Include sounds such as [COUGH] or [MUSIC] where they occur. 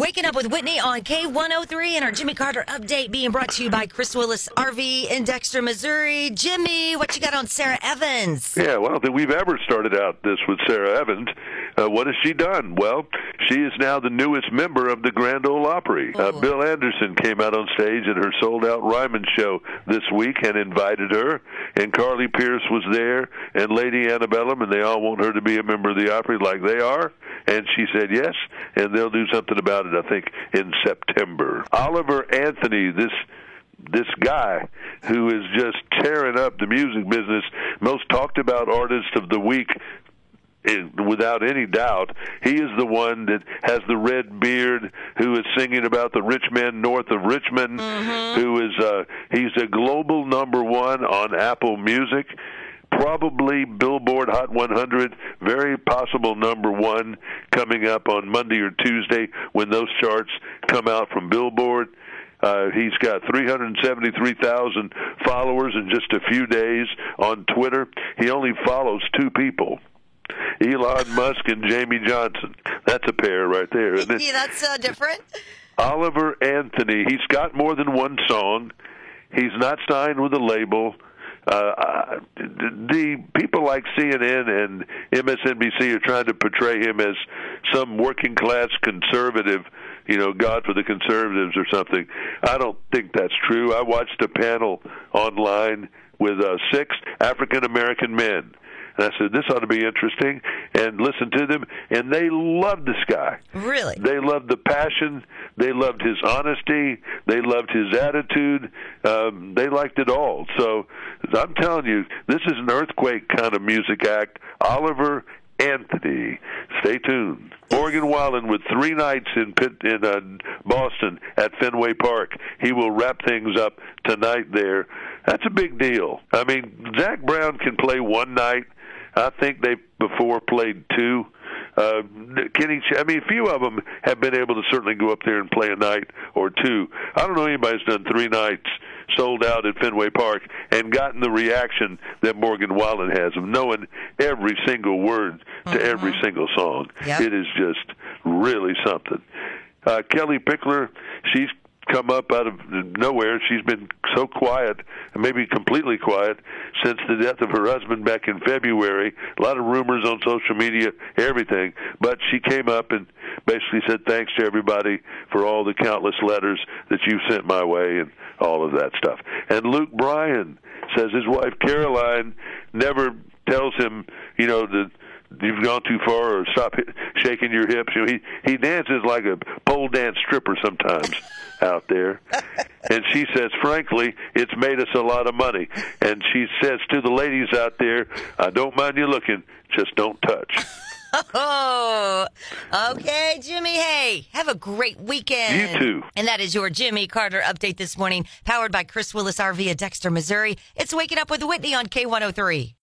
Waking up with Whitney on K103 and our Jimmy Carter update being brought to you by Chris Willis RV in Dexter, Missouri. Jimmy, what you got on Sara Evans? Yeah, well, I don't think we've ever started out this with Sara Evans. Uh, what has she done? Well, she is now the newest member of the Grand Ole Opry. Uh, Oh. Bill Anderson came out on stage at her sold out Ryman show this week and invited her, and Carly Pearce was there, and Lady Antebellum, and they all want her to be a member of the Opry like they are. And she said yes, and they'll do something about it, I think, in September. Oliver Anthony, this this guy who is just tearing up the music business, most talked about artist of the week. eh, Without any doubt, he is the one that has the red beard, who is singing about the rich men north of Richmond. Who is uh, he's a global number one on Apple Music, probably Billboard Hot 100, very possible number one coming up on Monday or Tuesday when those charts come out from Billboard. Uh, he's got 373,000 followers in just a few days on Twitter. He only follows two people. Elon Musk and Jamey Johnson. That's a pair right there, isn't? [LAUGHS] Yeah, that's uh, different. Oliver Anthony. He's got more than one song. He's not signed with a label. Uh, the people like CNN and MSNBC are trying to portray him as some working class conservative, you know, God for the conservatives or something. I don't think that's true. I watched a panel online with uh, six African American men. And I said, this ought to be interesting, and listen to them. And they loved this guy. Really? They loved the passion. They loved his honesty. They loved his attitude. Um, they liked it all. So I'm telling you, this is an earthquake kind of music act. Oliver Anthony. Stay tuned. Morgan Wallen with three nights in Pitt, in uh, Boston at Fenway Park. He will wrap things up tonight there. That's a big deal. I mean, Zac Brown can play one night. I think they before played two. Uh, Kenny, Ch- I mean, a few of them have been able to certainly go up there and play a night or two. I don't know anybody's done three nights sold out at Fenway Park and gotten the reaction that Morgan Wallen has of knowing every single word to every single song. Yep. It is just really something. Uh, Kellie Pickler, she's come up out of nowhere. She's been so quiet, maybe completely quiet, since the death of her husband back in February. A lot of rumors on social media, everything. But she came up and basically said thanks to everybody for all the countless letters that you've sent my way and all of that stuff. And Luke Bryan says his wife Caroline never tells him, you know, that you've gone too far or stop shaking your hips. You know, he he dances like a pole dance stripper sometimes [LAUGHS] out there. And she says, frankly, it's made us a lot of money. And she says to the ladies out there, I don't mind you looking, just don't touch. [LAUGHS] Oh, okay, Jimmy. Hey, have a great weekend. You too. And that is your Jimmy Carter update this morning, powered by Chris Willis RV at Dexter, Missouri. It's Waking Up with Whitney on K103.